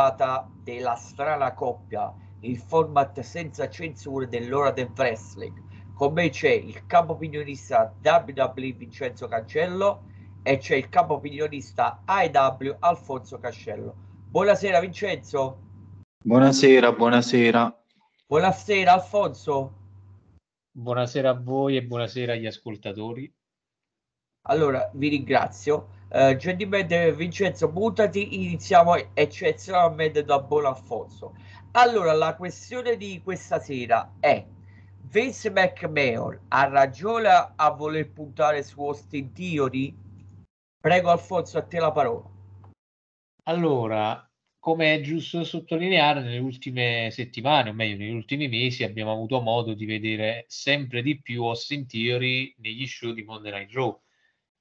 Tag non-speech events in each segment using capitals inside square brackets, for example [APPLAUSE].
puntata della strana coppia, il format senza censure dell'ora del wrestling. Con me c'è il capo opinionista WWE Vincenzo Cancello e c'è il capo opinionista AEW Alfonso Cascello. Buonasera Vincenzo. Buonasera, buonasera. Buonasera Alfonso. Buonasera a voi e buonasera agli ascoltatori. Allora, vi ringrazio. Uh, gentilmente Vincenzo, buttati, iniziamo eccezionalmente da buon Alfonso. Allora, la questione di questa sera è Vince McMahon ha ragione a voler puntare su Austin Theory? Prego Alfonso, a te la parola. Allora, come è giusto sottolineare, nelle ultime settimane, o meglio negli ultimi mesi, abbiamo avuto modo di vedere sempre di più Austin Theory negli show di Monday Night Raw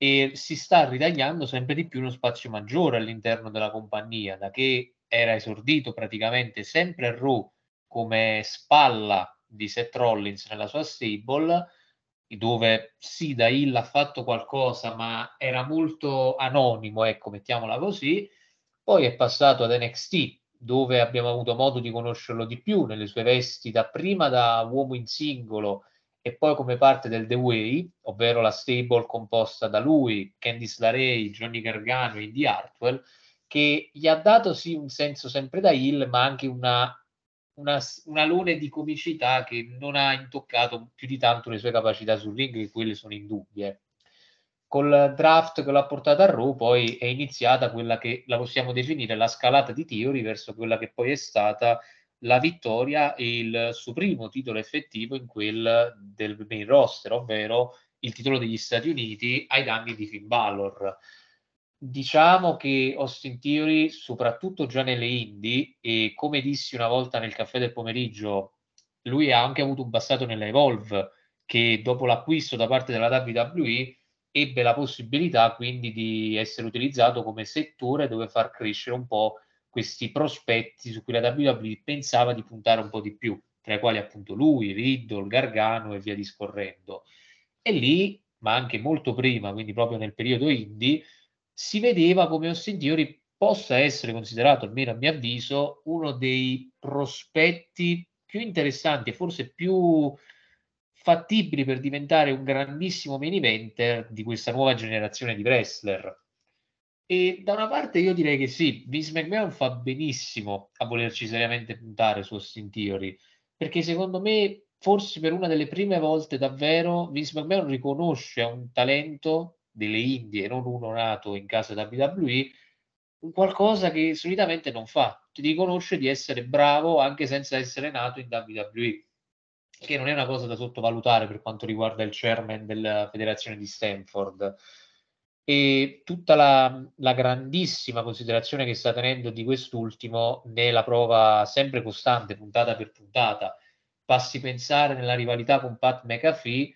e si sta ritagliando sempre di più uno spazio maggiore all'interno della compagnia, da che era esordito praticamente sempre a Raw come spalla di Seth Rollins nella sua stable, dove sì, da Hill ha fatto qualcosa, ma era molto anonimo, ecco, mettiamola così. Poi è passato ad NXT, dove abbiamo avuto modo di conoscerlo di più nelle sue vesti, dapprima da uomo in singolo e poi come parte del The Way, ovvero la stable composta da lui, Candice LaRey, Johnny Gargano e Indy Hartwell, che gli ha dato sì un senso sempre da Hill, ma anche una, una, un alone di comicità che non ha intoccato più di tanto le sue capacità sul ring, che quelle sono indubbie. Col draft che l'ha portata a Raw, poi è iniziata quella che la possiamo definire la scalata di Theory verso quella che poi è stata la vittoria e il suo primo titolo effettivo in quel del main roster, ovvero il titolo degli Stati Uniti ai danni di Finn Balor. Diciamo che Austin Theory, soprattutto già nelle indie, e come dissi una volta nel caffè del pomeriggio, lui ha anche avuto un passato nella Evolve, che dopo l'acquisto da parte della WWE ebbe la possibilità quindi di essere utilizzato come settore dove far crescere un po' questi prospetti su cui la WWE pensava di puntare un po' di più, tra i quali appunto lui, Riddle, Gargano e via discorrendo. E lì, ma anche molto prima, quindi proprio nel periodo indie, si vedeva come Austin Theory possa essere considerato, almeno a mio avviso, uno dei prospetti più interessanti e forse più fattibili per diventare un grandissimo main eventer di questa nuova generazione di wrestler. E da una parte io direi che sì, Vince McMahon fa benissimo a volerci seriamente puntare su Austin Theory, perché secondo me, forse per una delle prime volte davvero, Vince McMahon riconosce un talento delle Indie, non uno nato in casa WWE, qualcosa che solitamente non fa, ti riconosce di essere bravo anche senza essere nato in WWE, che non è una cosa da sottovalutare per quanto riguarda il chairman della federazione di Stanford e tutta la, la, grandissima considerazione che sta tenendo di quest'ultimo nella prova sempre costante, puntata per puntata. Passi pensare nella rivalità con Pat McAfee,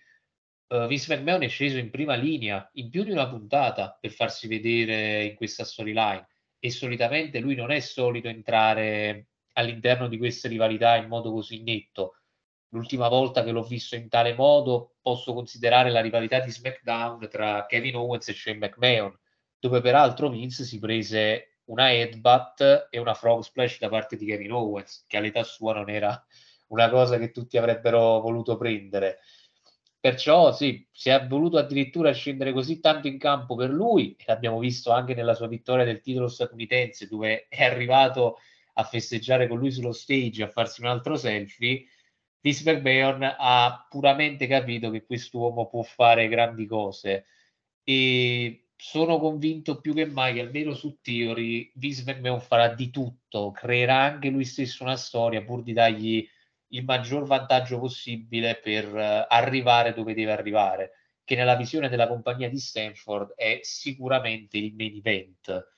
uh, Vince McMahon è sceso in prima linea in più di una puntata per farsi vedere in questa storyline e solitamente lui non è solito entrare all'interno di queste rivalità in modo così netto L'ultima volta che l'ho visto in tale modo posso considerare la rivalità di SmackDown tra Kevin Owens e Shane McMahon, dove peraltro Vince si prese una headbutt e una frog splash da parte di Kevin Owens, che all'età sua non era una cosa che tutti avrebbero voluto prendere. Perciò sì, si è voluto addirittura scendere così tanto in campo per lui, e l'abbiamo visto anche nella sua vittoria del titolo statunitense, dove è arrivato a festeggiare con lui sullo stage, a farsi un altro selfie, Vince McMahon ha puramente capito che quest'uomo può fare grandi cose e sono convinto più che mai che almeno su Theory Vince McMahon farà di tutto, creerà anche lui stesso una storia pur di dargli il maggior vantaggio possibile per uh, arrivare dove deve arrivare, che nella visione della compagnia di Stanford è sicuramente il main event.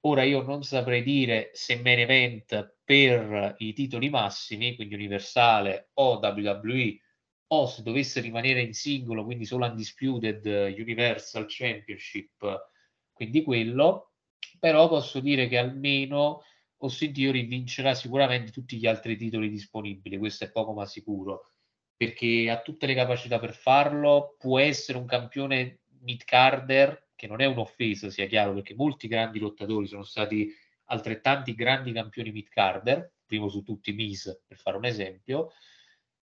Ora io non saprei dire se main event per i titoli massimi, quindi Universale o WWE, o se dovesse rimanere in singolo, quindi solo Undisputed Universal Championship, quindi quello, però posso dire che almeno Austin Theory vincerà sicuramente tutti gli altri titoli disponibili, questo è poco ma sicuro, perché ha tutte le capacità per farlo, può essere un campione mid-carder, che non è un'offesa, sia chiaro, perché molti grandi lottatori sono stati altrettanti grandi campioni mid-carder, primo su tutti Miz, per fare un esempio,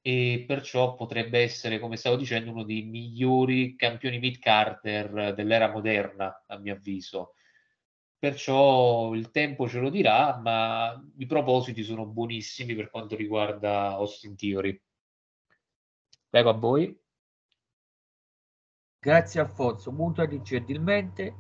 e perciò potrebbe essere, come stavo dicendo, uno dei migliori campioni mid-carder dell'era moderna, a mio avviso. Perciò il tempo ce lo dirà, ma i propositi sono buonissimi per quanto riguarda Austin Theory. Prego a voi. Grazie Alfonso, mutati gentilmente.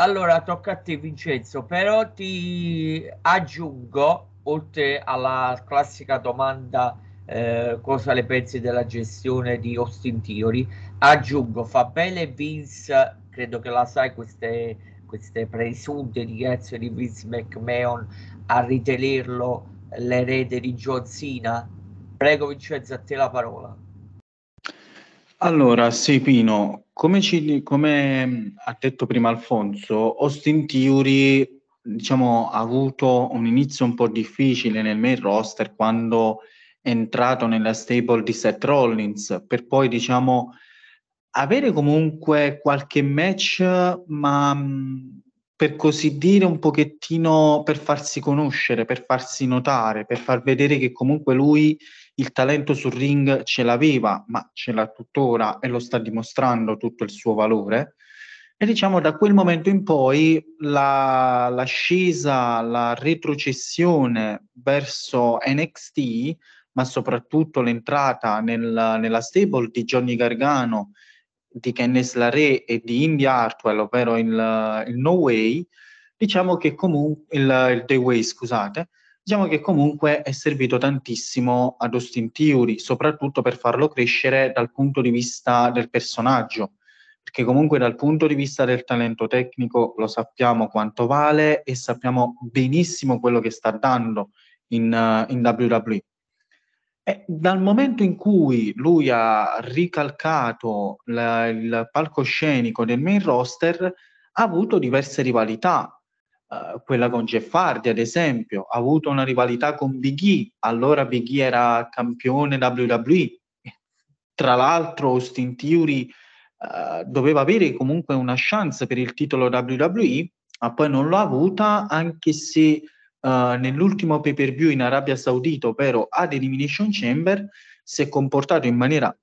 Allora, tocca a te Vincenzo, però ti aggiungo, oltre alla classica domanda eh, cosa le pensi della gestione di Austin Theory, aggiungo, fa bene Vince, credo che la sai, queste, queste presunte dichiarazioni di Vince McMahon a ritenerlo l'erede di John Cena? Prego Vincenzo, a te la parola. Allora, sì, Pino, come, ci, come ha detto prima Alfonso, Austin Theory diciamo, ha avuto un inizio un po' difficile nel main roster quando è entrato nella stable di Seth Rollins, per poi diciamo, avere comunque qualche match, ma per così dire un pochettino per farsi conoscere, per farsi notare, per far vedere che comunque lui il talento sul ring ce l'aveva, ma ce l'ha tuttora e lo sta dimostrando tutto il suo valore. E diciamo da quel momento in poi la, l'ascesa, la retrocessione verso NXT, ma soprattutto l'entrata nel, nella stable di Johnny Gargano, di Kenneth Larray e di Indy Hartwell, ovvero il, il No Way, diciamo che comunque il, il The Way, scusate, diciamo che comunque è servito tantissimo ad Austin Theory, soprattutto per farlo crescere dal punto di vista del personaggio, perché comunque dal punto di vista del talento tecnico lo sappiamo quanto vale e sappiamo benissimo quello che sta dando in, uh, in WWE. E dal momento in cui lui ha ricalcato la, il palcoscenico del main roster, ha avuto diverse rivalità, Uh, quella con Jeff Hardy, ad esempio, ha avuto una rivalità con Big E, allora Big E era campione WWE. Tra l'altro Austin Theory uh, doveva avere comunque una chance per il titolo WWE, ma poi non l'ha avuta, anche se uh, nell'ultimo pay per view in Arabia Saudita, ovvero ad Elimination Chamber, si è comportato in maniera,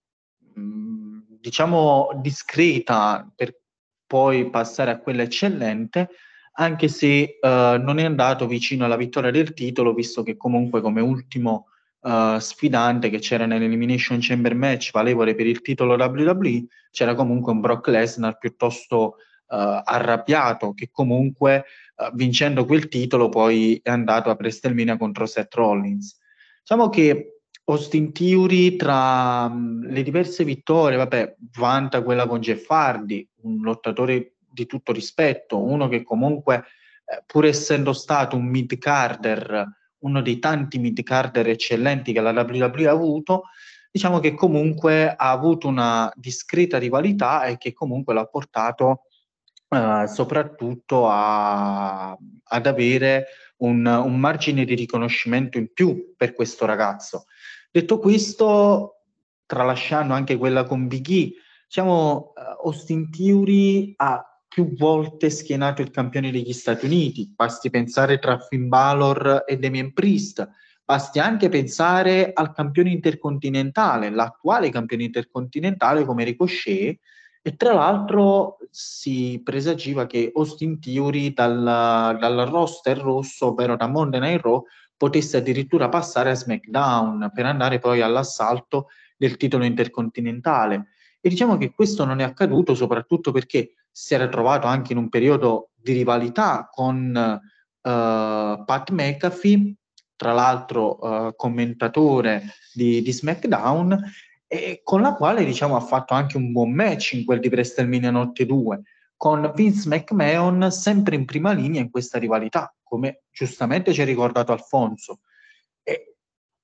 mh, mm, diciamo, discreta per poi passare a quella eccellente, anche se uh, non è andato vicino alla vittoria del titolo, visto che comunque come ultimo uh, sfidante che c'era nell'Elimination Chamber match valevole per il titolo WWE, c'era comunque un Brock Lesnar piuttosto uh, arrabbiato, che comunque vincendo quel titolo poi è andato a WrestleMania contro Seth Rollins. Diciamo che Austin Theory tra um, le diverse vittorie, vabbè, vanta quella con Jeff Hardy, un lottatore di tutto rispetto, uno che comunque, eh, pur essendo stato un mid-carder, uno dei tanti mid-carder eccellenti che la WWE ha avuto, diciamo che comunque ha avuto una discreta rivalità e che comunque l'ha portato eh, soprattutto a, ad avere un, un margine di riconoscimento in più per questo ragazzo. Detto questo, tralasciando anche quella con Big E, diciamo, uh, Austin Theory ha più volte schienato il campione degli Stati Uniti, basti pensare tra Finn Balor e Damien Priest, basti anche pensare al campione intercontinentale, l'attuale campione intercontinentale come Ricochet, e tra l'altro si presagiva che Austin Theory dal, dal roster rosso, ovvero da Monday Night Raw, potesse addirittura passare a SmackDown per andare poi all'assalto del titolo intercontinentale. E diciamo che questo non è accaduto soprattutto perché si era trovato anche in un periodo di rivalità con uh, Pat McAfee, tra l'altro uh, commentatore di, di, SmackDown, e con la quale diciamo, ha fatto anche un buon match in quel di WrestleMania Notte 2, con Vince McMahon sempre in prima linea in questa rivalità, come giustamente ci ha ricordato Alfonso.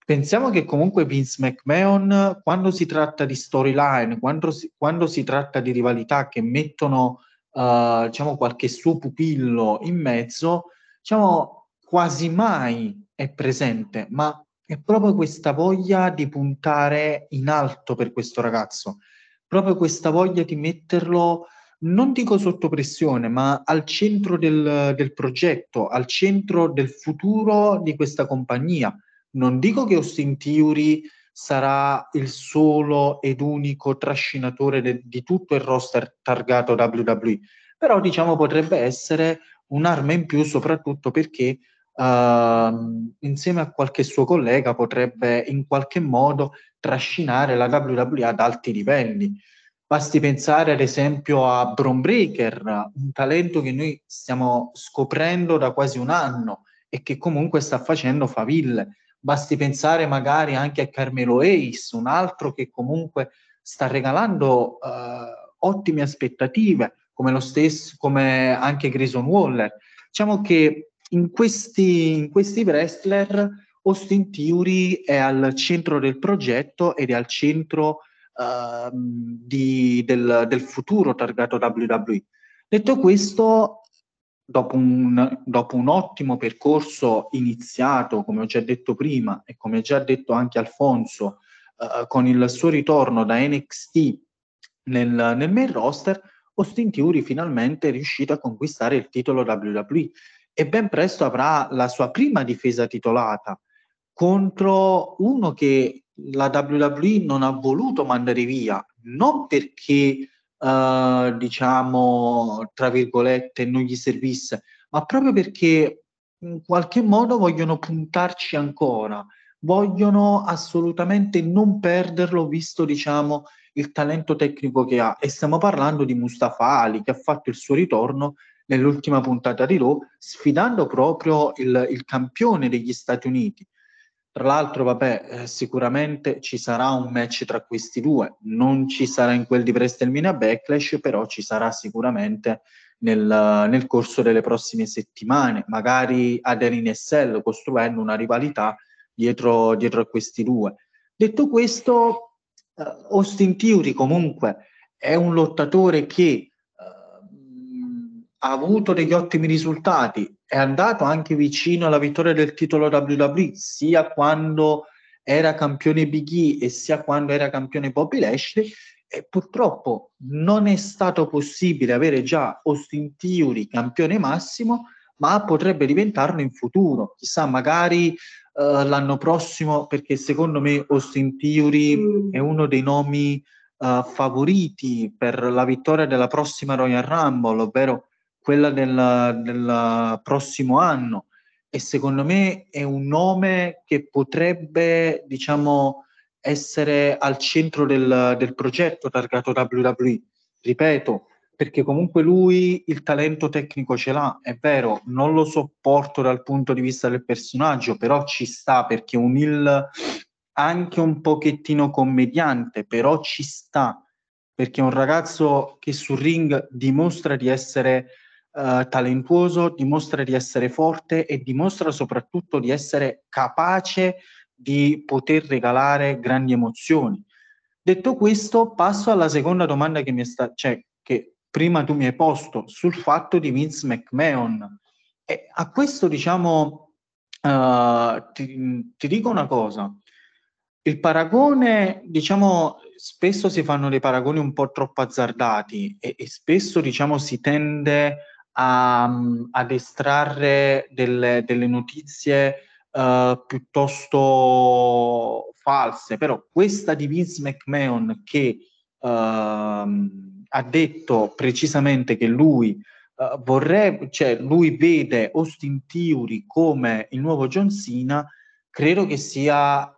Pensiamo che comunque Vince McMahon, quando si tratta di storyline, quando quando si tratta di rivalità che mettono uh, diciamo, qualche suo pupillo in mezzo, diciamo, quasi mai è presente, ma è proprio questa voglia di puntare in alto per questo ragazzo, proprio questa voglia di metterlo non dico sotto pressione, ma al centro del, del progetto, al centro del futuro di questa compagnia. Non dico che Austin Theory sarà il solo ed unico trascinatore de, di tutto il roster targato WWE, però diciamo potrebbe essere un'arma in più soprattutto perché uh, insieme a qualche suo collega potrebbe in qualche modo trascinare la WWE ad alti livelli. Basti pensare ad esempio a Bron Breaker, un talento che noi stiamo scoprendo da quasi un anno e che comunque sta facendo faville. Basti pensare magari anche a Carmelo Ace, un altro che comunque sta regalando uh, ottime aspettative, come lo stesso, come anche Grayson Waller. Diciamo che in questi, in questi wrestler Austin Theory è al centro del progetto ed è al centro uh, di, del, del, futuro targato WWE. Detto questo, dopo un, dopo un, ottimo percorso iniziato, come ho già detto prima e come ha già detto anche Alfonso, uh, con il suo ritorno da NXT nel, nel main roster, Austin Theory finalmente è riuscito a conquistare il titolo WWE e ben presto avrà la sua prima difesa titolata contro uno che la WWE non ha voluto mandare via, non perché uh, diciamo tra virgolette non gli servisse, ma proprio perché in qualche modo vogliono puntarci ancora, vogliono assolutamente non perderlo visto diciamo il talento tecnico che ha. E stiamo parlando di Mustafa Ali che ha fatto il suo ritorno nell'ultima puntata di Raw sfidando proprio il, il campione degli Stati Uniti tra l'altro, vabbè, eh, sicuramente ci sarà un match tra questi due, non ci sarà in quel di WrestleMania Backlash, però ci sarà sicuramente nel, nel corso delle prossime settimane, magari ad NSL, costruendo una rivalità dietro, dietro a questi due. Detto questo, eh, Austin Theory comunque è un lottatore che ha avuto degli ottimi risultati, è andato anche vicino alla vittoria del titolo WWE, sia quando era campione Big E e sia quando era campione Bobby Lashley, e purtroppo non è stato possibile avere già Austin Theory campione massimo, ma potrebbe diventarlo in futuro. Chissà, magari uh, l'anno prossimo, perché secondo me Austin Theory mm. è uno dei nomi uh, favoriti per la vittoria della prossima Royal Rumble, ovvero quella del, prossimo anno e secondo me è un nome che potrebbe, diciamo, essere al centro del, del progetto targato WWE. Ripeto, perché comunque lui il talento tecnico ce l'ha, è vero, non lo sopporto dal punto di vista del personaggio, però ci sta perché un il anche un pochettino commediante, però ci sta perché è un ragazzo che sul ring dimostra di essere uh, talentuoso, dimostra di essere forte e dimostra soprattutto di essere capace di poter regalare grandi emozioni. Detto questo, passo alla seconda domanda che mi è stata, cioè che prima tu mi hai posto sul fatto di Vince McMahon. E a questo diciamo, uh, ti, ti dico una cosa, il paragone, diciamo, spesso si fanno dei paragoni un po' troppo azzardati e, e spesso, diciamo, si tende a, ad estrarre delle, delle notizie uh, piuttosto false, però questa di Vince McMahon che uh, ha detto precisamente che lui uh, vorrebbe, cioè lui vede Austin Theory come il nuovo John Cena, credo che sia,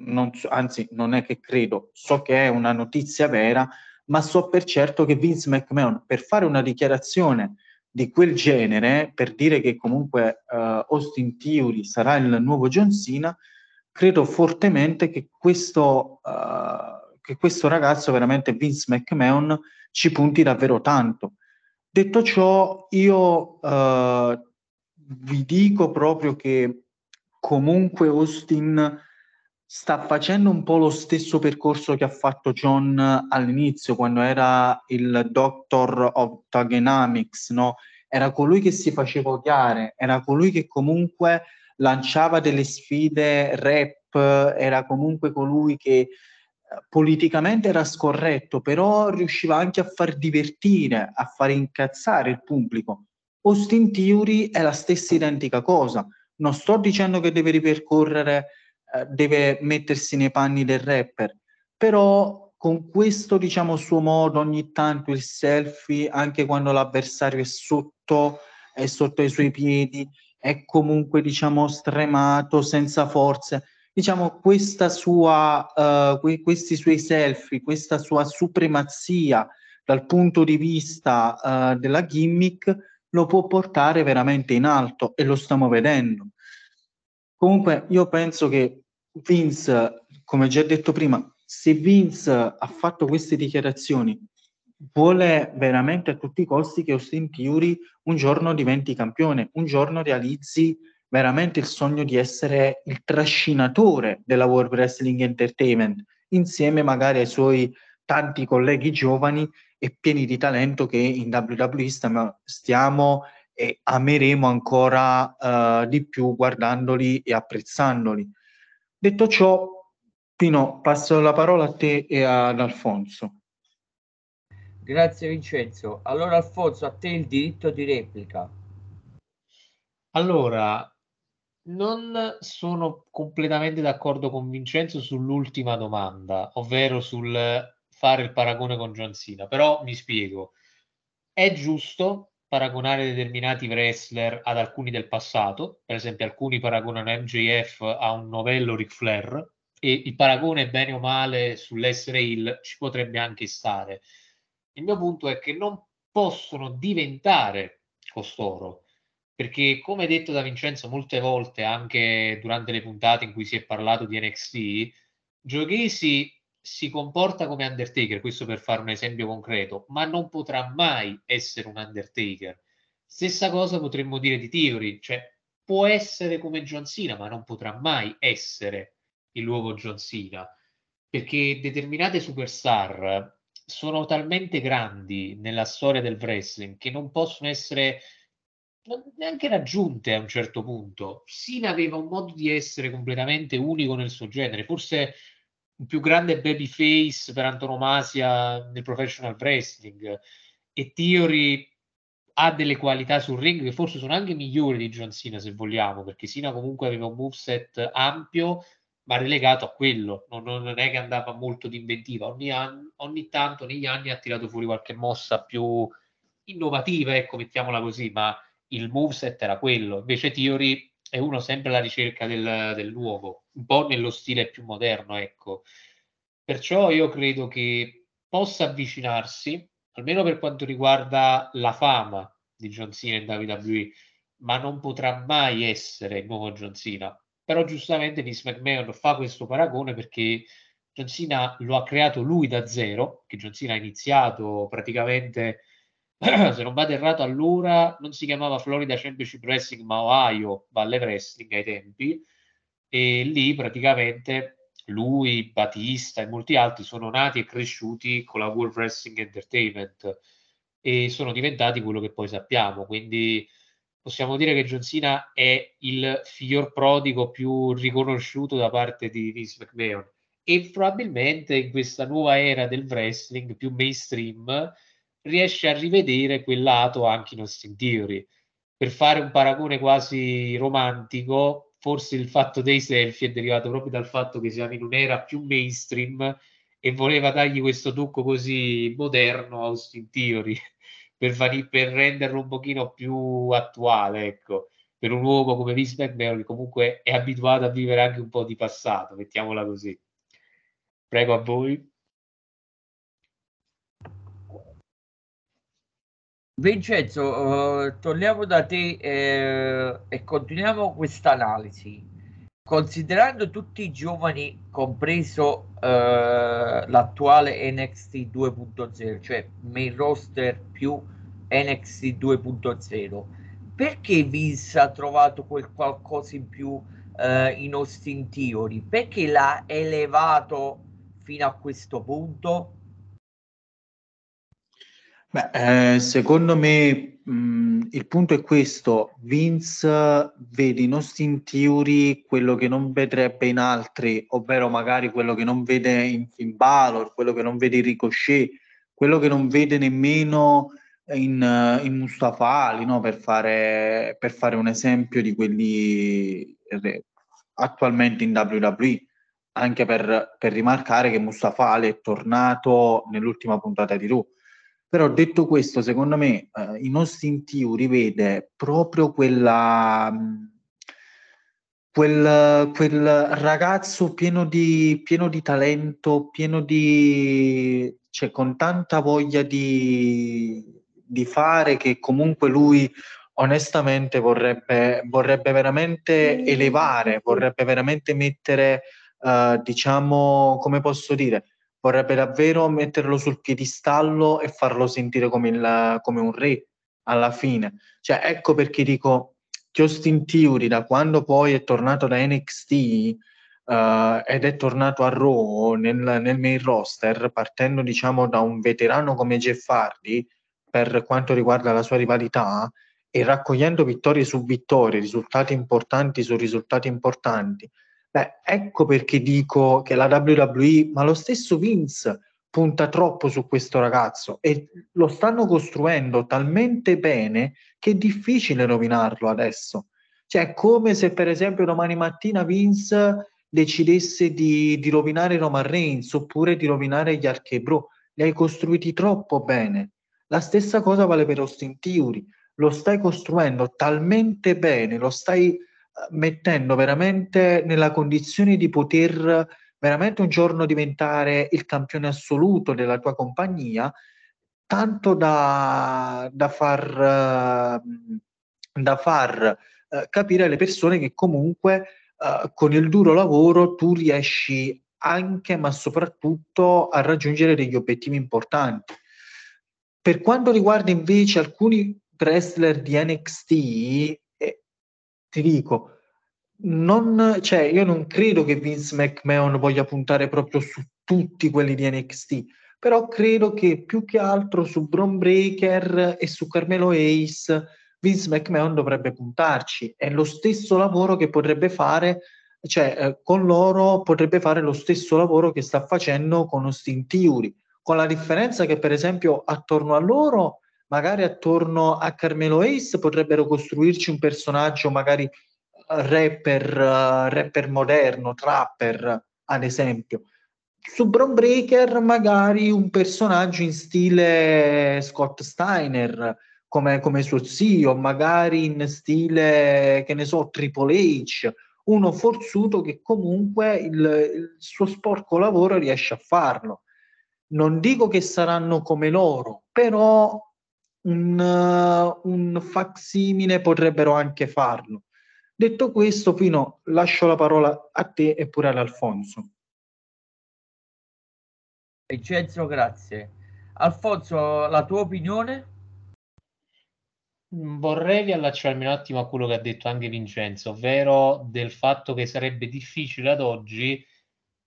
non so, anzi non è che credo, so che è una notizia vera, ma so per certo che Vince McMahon per fare una dichiarazione di quel genere, per dire che comunque uh, Austin Theory sarà il nuovo John Cena, credo fortemente che questo, uh, che questo ragazzo, veramente Vince McMahon, ci punti davvero tanto. Detto ciò, io uh, vi dico proprio che comunque Austin sta facendo un po' lo stesso percorso che ha fatto John all'inizio, quando era il Doctor of Thugonomics, no? Era colui che si faceva odiare, era colui che comunque lanciava delle sfide rap, era comunque colui che politicamente era scorretto, però riusciva anche a far divertire, a far incazzare il pubblico. Austin Theory è la stessa identica cosa. Non sto dicendo che deve ripercorrere, eh, deve mettersi nei panni del rapper, però con questo, diciamo, suo modo, ogni tanto il selfie, anche quando l'avversario è sotto, è sotto i suoi piedi, è comunque, diciamo, stremato, senza forze diciamo, questa sua, que- questi suoi selfie, questa sua supremazia dal punto di vista uh, della gimmick lo può portare veramente in alto e lo stiamo vedendo. Comunque io penso che Vince, come già detto prima, se Vince ha fatto queste dichiarazioni, vuole veramente a tutti i costi che Austin Theory un giorno diventi campione, un giorno realizzi veramente il sogno di essere il trascinatore della World Wrestling Entertainment, insieme magari ai suoi tanti colleghi giovani e pieni di talento che in WWE stiamo, stiamo e ameremo ancora uh, di più guardandoli e apprezzandoli. Detto ciò, Pino, passo la parola a te e ad Alfonso. Grazie Vincenzo. Allora Alfonso, a te il diritto di replica. Allora, non sono completamente d'accordo con Vincenzo sull'ultima domanda, ovvero sul fare il paragone con John Cena, però mi spiego. È giusto paragonare determinati wrestler ad alcuni del passato, per esempio alcuni paragonano MJF a un novello Ric Flair e il paragone bene o male sull'essere il ci potrebbe anche stare. Il mio punto è che non possono diventare costoro perché come detto da Vincenzo molte volte anche durante le puntate in cui si è parlato di NXT, Giochesi si comporta come Undertaker, questo per fare un esempio concreto, ma non potrà mai essere un Undertaker. Stessa cosa potremmo dire di Theory, cioè può essere come John Cena, ma non potrà mai essere il nuovo John Cena, perché determinate superstar sono talmente grandi nella storia del wrestling che non possono essere neanche raggiunte a un certo punto. Sina aveva un modo di essere completamente unico nel suo genere, forse un più grande babyface per antonomasia nel professional wrestling. E Theory ha delle qualità sul ring che forse sono anche migliori di John Cena se vogliamo, perché Sina comunque aveva un moveset ampio ma relegato a quello, non, non è che andava molto di inventiva, ogni, anno, ogni tanto negli anni ha tirato fuori qualche mossa più innovativa, ecco, mettiamola così, ma il moveset era quello, invece Theory è uno sempre alla ricerca del, del nuovo, un po' nello stile più moderno, ecco. Perciò io credo che possa avvicinarsi, almeno per quanto riguarda la fama di John Cena in WWE, ma non potrà mai essere il nuovo John Cena. Però giustamente Vince McMahon fa questo paragone perché John Cena lo ha creato lui da zero, che John Cena ha iniziato praticamente [CLEARS THROAT] se non vado errato allora non si chiamava Florida Championship Wrestling ma Ohio Valle Wrestling ai tempi e lì praticamente lui, Batista e molti altri sono nati e cresciuti con la World Wrestling Entertainment e sono diventati quello che poi sappiamo quindi possiamo dire che John Cena è il figlior prodigo più riconosciuto da parte di Vince McMahon e probabilmente in questa nuova era del wrestling più mainstream riesce a rivedere quel lato anche in Austin Theory. Per fare un paragone quasi romantico, forse il fatto dei selfie è derivato proprio dal fatto che siamo in un'era più mainstream e voleva dargli questo tocco così moderno a Austin Theory [LAUGHS] per, per renderlo un pochino più attuale, ecco, per un uomo come Vince McMahon che comunque è abituato a vivere anche un po' di passato, mettiamola così. Prego a voi. Vincenzo, uh, torniamo da te eh, e continuiamo questa analisi. Considerando tutti i giovani, compreso uh, l'attuale NXT 2.0, cioè main roster più NXT 2.0, perché Vince ha trovato quel qualcosa in più uh, in Austin Theory? Perché l'ha elevato fino a questo punto? Beh, eh, secondo me mh, il punto è questo, Vince vede in Austin Theory quello che non vedrebbe in altri, ovvero magari quello che non vede in, in Balor, quello che non vede in Ricochet, quello che non vede nemmeno in, in Mustafa Ali, no? per, fare, per fare un esempio di quelli attualmente in WWE, anche per, per rimarcare che Mustafa Ali è tornato nell'ultima puntata di Raw però detto questo, secondo me eh, in Austin Theory vede proprio quella, quel, quel ragazzo pieno di, pieno di talento, pieno di... cioè con tanta voglia di, di fare che comunque lui onestamente vorrebbe, vorrebbe veramente elevare, vorrebbe veramente mettere, uh, diciamo, come posso dire, vorrebbe davvero metterlo sul piedistallo e farlo sentire come, il, come un re alla fine. Cioè, ecco perché dico che Austin Theory, da quando poi è tornato da NXT uh, eh, ed è tornato a Raw nel, nel main roster, partendo diciamo da un veterano come Jeff Hardy per quanto riguarda la sua rivalità e raccogliendo vittorie su vittorie, risultati importanti su risultati importanti, Beh, ecco perché dico che la WWE, ma lo stesso Vince punta troppo su questo ragazzo e lo stanno costruendo talmente bene che è difficile rovinarlo adesso. Cioè, è come se per esempio domani mattina Vince decidesse di, di rovinare Roman Reigns oppure di rovinare gli Archebro. Li hai costruiti troppo bene. La stessa cosa vale per Austin Theory. Lo stai costruendo talmente bene, lo stai mettendo veramente nella condizione di poter veramente un giorno diventare il campione assoluto della tua compagnia, tanto da, da far, da far uh, capire alle persone che comunque uh, con il duro lavoro tu riesci anche, ma soprattutto, a raggiungere degli obiettivi importanti. Per quanto riguarda invece alcuni wrestler di NXT, ti dico, non, cioè, io non credo che Vince McMahon voglia puntare proprio su tutti quelli di NXT, però credo che più che altro su Bron Breaker e su Carmelo Ace Vince McMahon dovrebbe puntarci. È lo stesso lavoro che potrebbe fare, cioè eh, con loro potrebbe fare lo stesso lavoro che sta facendo con Austin Theory, con la differenza che per esempio attorno a loro magari attorno a Carmelo Ace potrebbero costruirci un personaggio magari rapper, uh, rapper moderno, trapper, ad esempio. Su Bron Breaker magari un personaggio in stile Scott Steiner, come, come suo zio, magari in stile, che ne so, Triple H, uno forzuto che comunque il, il suo sporco lavoro riesce a farlo. Non dico che saranno come loro, però un, uh, un facsimile potrebbero anche farlo. Detto questo, Pino, lascio la parola a te e pure ad Alfonso. Vincenzo, grazie. Alfonso, la tua opinione? Vorrei riallacciarmi un attimo a quello che ha detto anche Vincenzo, ovvero del fatto che sarebbe difficile ad oggi,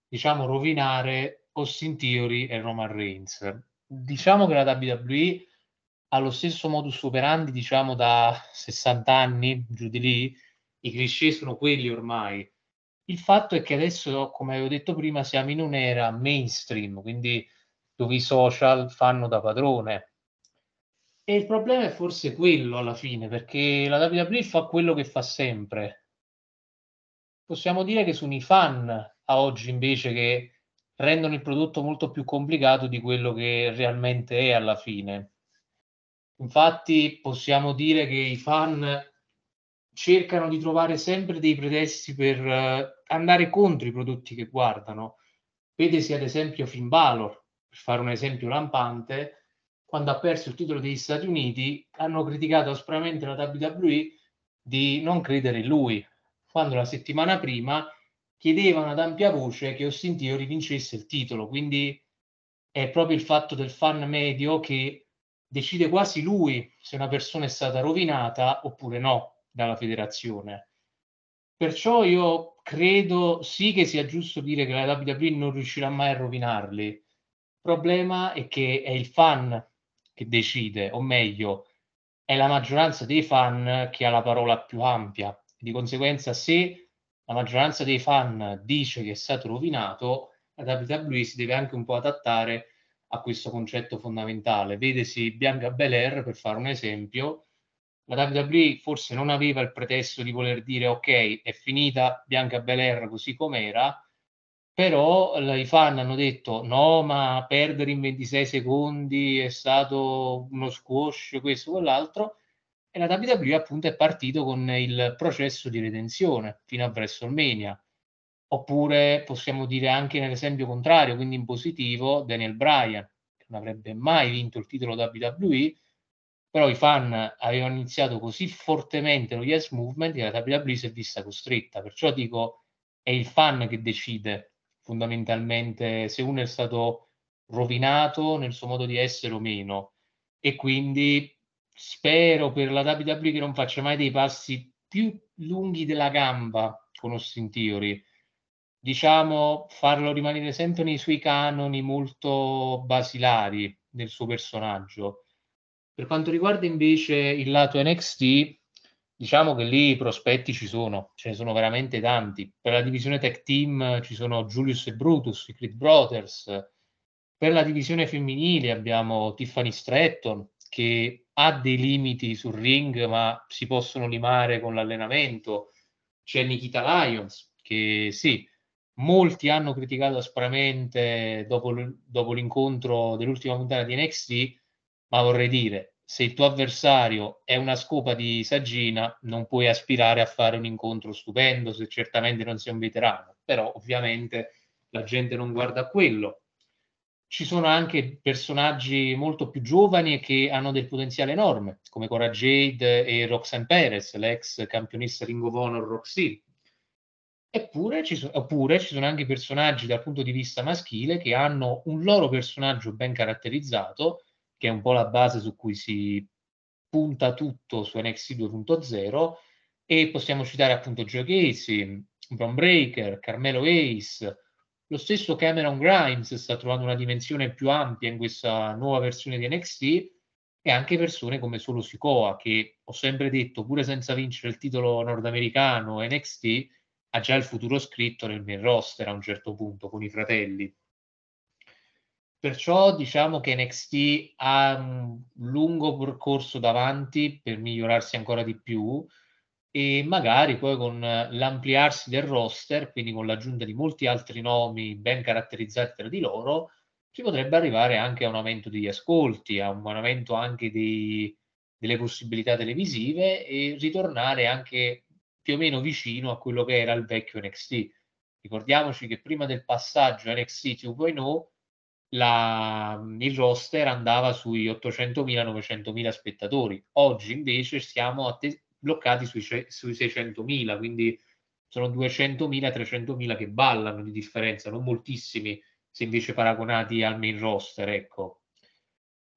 diciamo, rovinare Austin Theory e Roman Reigns. Diciamo che la WWE ha lo stesso modus operandi, diciamo, da 60 anni, giù di lì, i cliché sono quelli ormai. Il fatto è che adesso, come avevo detto prima, siamo in un'era mainstream, quindi dove i social fanno da padrone. E il problema è forse quello alla fine, perché la WWE fa quello che fa sempre. Possiamo dire che sono i fan a oggi invece che rendono il prodotto molto più complicato di quello che realmente è alla fine. Infatti possiamo dire che i fan cercano di trovare sempre dei pretesti per uh, andare contro i prodotti che guardano. Vedesi ad esempio Finn Balor, per fare un esempio lampante, quando ha perso il titolo degli Stati Uniti, hanno criticato aspramente la WWE di non credere in lui, quando la settimana prima chiedevano ad ampia voce che Austin Theory vincesse il titolo. Quindi è proprio il fatto del fan medio che decide quasi lui se una persona è stata rovinata oppure no dalla federazione. Perciò io credo sì che sia giusto dire che la WWE non riuscirà mai a rovinarli. Il problema è che è il fan che decide, o meglio, è la maggioranza dei fan che ha la parola più ampia. Di conseguenza, se la maggioranza dei fan dice che è stato rovinato, la WWE si deve anche un po' adattare a questo concetto fondamentale. Vedesi Bianca Belair, per fare un esempio, la WWE forse non aveva il pretesto di voler dire ok, è finita Bianca Belair così com'era, però i fan hanno detto no, ma perdere in 26 secondi è stato uno squash, questo, quell'altro, e la WWE appunto è partito con il processo di redenzione fino a WrestleMania. Oppure possiamo dire anche nell'esempio contrario, quindi in positivo, Daniel Bryan, che non avrebbe mai vinto il titolo WWE, però i fan avevano iniziato così fortemente lo Yes Movement che la WWE si è vista costretta, perciò dico è il fan che decide fondamentalmente se uno è stato rovinato nel suo modo di essere o meno. E quindi spero per la WWE che non faccia mai dei passi più lunghi della gamba con Austin Theory diciamo farlo rimanere sempre nei suoi canoni molto basilari del suo personaggio per quanto riguarda invece il lato NXT, diciamo che lì i prospetti ci sono, ce ne sono veramente tanti. Per la divisione tech team ci sono Julius e Brutus, i Creed Brothers. Per la divisione femminile abbiamo Tiffany Stratton, che ha dei limiti sul ring, ma si possono limare con l'allenamento. C'è Nikita Lyons, che sì, molti hanno criticato aspramente dopo, dopo l'incontro dell'ultima puntata di NXT, ma vorrei dire, se il tuo avversario è una scopa di saggina, non puoi aspirare a fare un incontro stupendo se certamente non sei un veterano, però ovviamente la gente non guarda quello. Ci sono anche personaggi molto più giovani e che hanno del potenziale enorme, come Cora Jade e Roxanne Perez, l'ex campionessa Ring of Honor Roxy. Eppure ci, so- oppure ci sono anche personaggi dal punto di vista maschile che hanno un loro personaggio ben caratterizzato che è un po' la base su cui si punta tutto su NXT 2.0 e possiamo citare appunto Joe Casey, Bron Breaker, Carmelo Ace, lo stesso Cameron Grimes sta trovando una dimensione più ampia in questa nuova versione di NXT e anche persone come Solo Sikoa che ho sempre detto pure senza vincere il titolo nordamericano NXT ha già il futuro scritto nel main roster a un certo punto con i fratelli. Perciò diciamo che NXT ha un lungo percorso davanti per migliorarsi ancora di più e magari poi con l'ampliarsi del roster, quindi con l'aggiunta di molti altri nomi ben caratterizzati tra di loro, si potrebbe arrivare anche a un aumento degli ascolti, a un aumento anche dei, delle possibilità televisive e ritornare anche più o meno vicino a quello che era il vecchio NXT. Ricordiamoci che prima del passaggio NXT 2.0 la, il roster andava sui 800.000-900.000 spettatori. Oggi invece siamo att- bloccati sui, sui 600.000, quindi sono 200.000-300.000 che ballano di differenza, non moltissimi se invece paragonati al main roster. Ecco.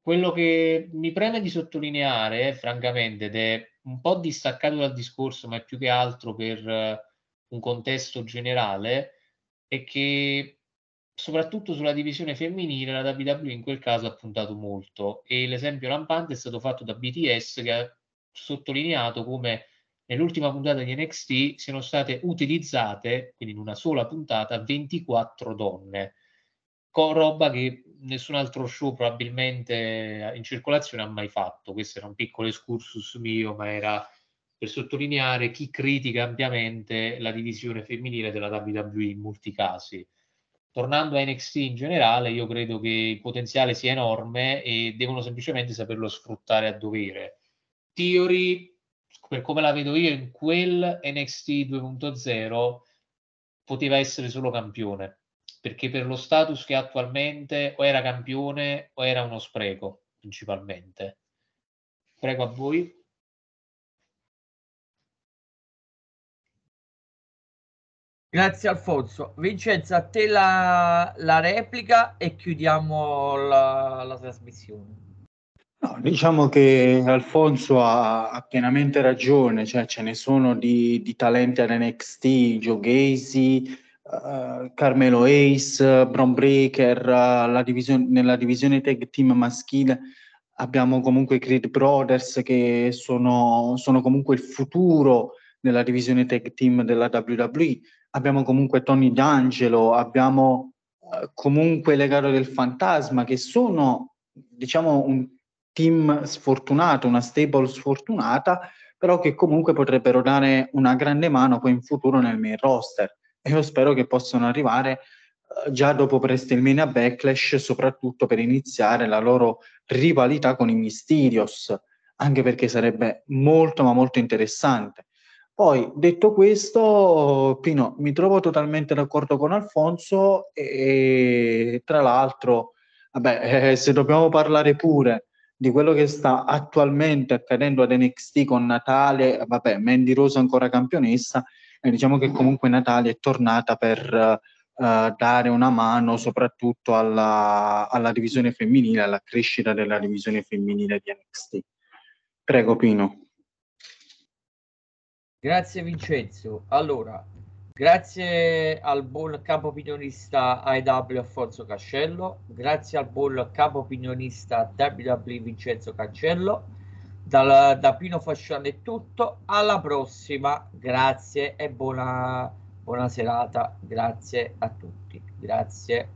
Quello che mi preme di sottolineare, francamente, ed è un po' distaccato dal discorso, ma è più che altro per uh, un contesto generale, è che soprattutto sulla divisione femminile la WWE in quel caso ha puntato molto. E l'esempio lampante è stato fatto da BTS che ha sottolineato come nell'ultima puntata di NXT siano state utilizzate, quindi in una sola puntata, 24 donne, con roba che nessun altro show probabilmente in circolazione ha mai fatto. Questo era un piccolo excursus mio, ma era per sottolineare chi critica ampiamente la divisione femminile della WWE in molti casi tornando a NXT in generale, io credo che il potenziale sia enorme e devono semplicemente saperlo sfruttare a dovere. Theory, per come la vedo io, in quel NXT 2.0 poteva essere solo campione, perché per lo status che ha attualmente o era campione o era uno spreco, principalmente. Prego a voi. Grazie Alfonso. Vincenzo, a te la, la replica e chiudiamo la, la trasmissione. No, diciamo che Alfonso ha, ha, pienamente ragione, cioè ce ne sono di, di talenti all'NXT, Joe Gacy, uh, Carmelo Ace, Bron Breaker, uh, divisione, nella divisione tag team maschile abbiamo comunque i Creed Brothers che sono, sono comunque il futuro nella divisione tag team della WWE, abbiamo comunque Tony D'Angelo, abbiamo eh, comunque le gare del fantasma che sono diciamo un team sfortunato, una stable sfortunata, però che comunque potrebbero dare una grande mano poi in futuro nel main roster. Io spero che possano arrivare uh, già dopo WrestleMania Backlash, soprattutto per iniziare la loro rivalità con i Mysterios, anche perché sarebbe molto ma molto interessante. Poi, detto questo, Pino, mi trovo totalmente d'accordo con Alfonso e tra l'altro, vabbè, eh, se dobbiamo parlare pure di quello che sta attualmente accadendo ad NXT con Natale, vabbè, Mandy Rose ancora campionessa, diciamo che comunque Natale è tornata per uh, dare una mano soprattutto alla, alla divisione femminile, alla crescita della divisione femminile di NXT. Prego Pino. Grazie Vincenzo. Allora, grazie al buon capo opinionista AEW Alfonso Cascello, grazie al buon capo opinionista WWE Vincenzo Cancello. Dal, da Pino Fasciano è tutto, alla prossima, grazie e buona, buona serata, grazie a tutti, grazie.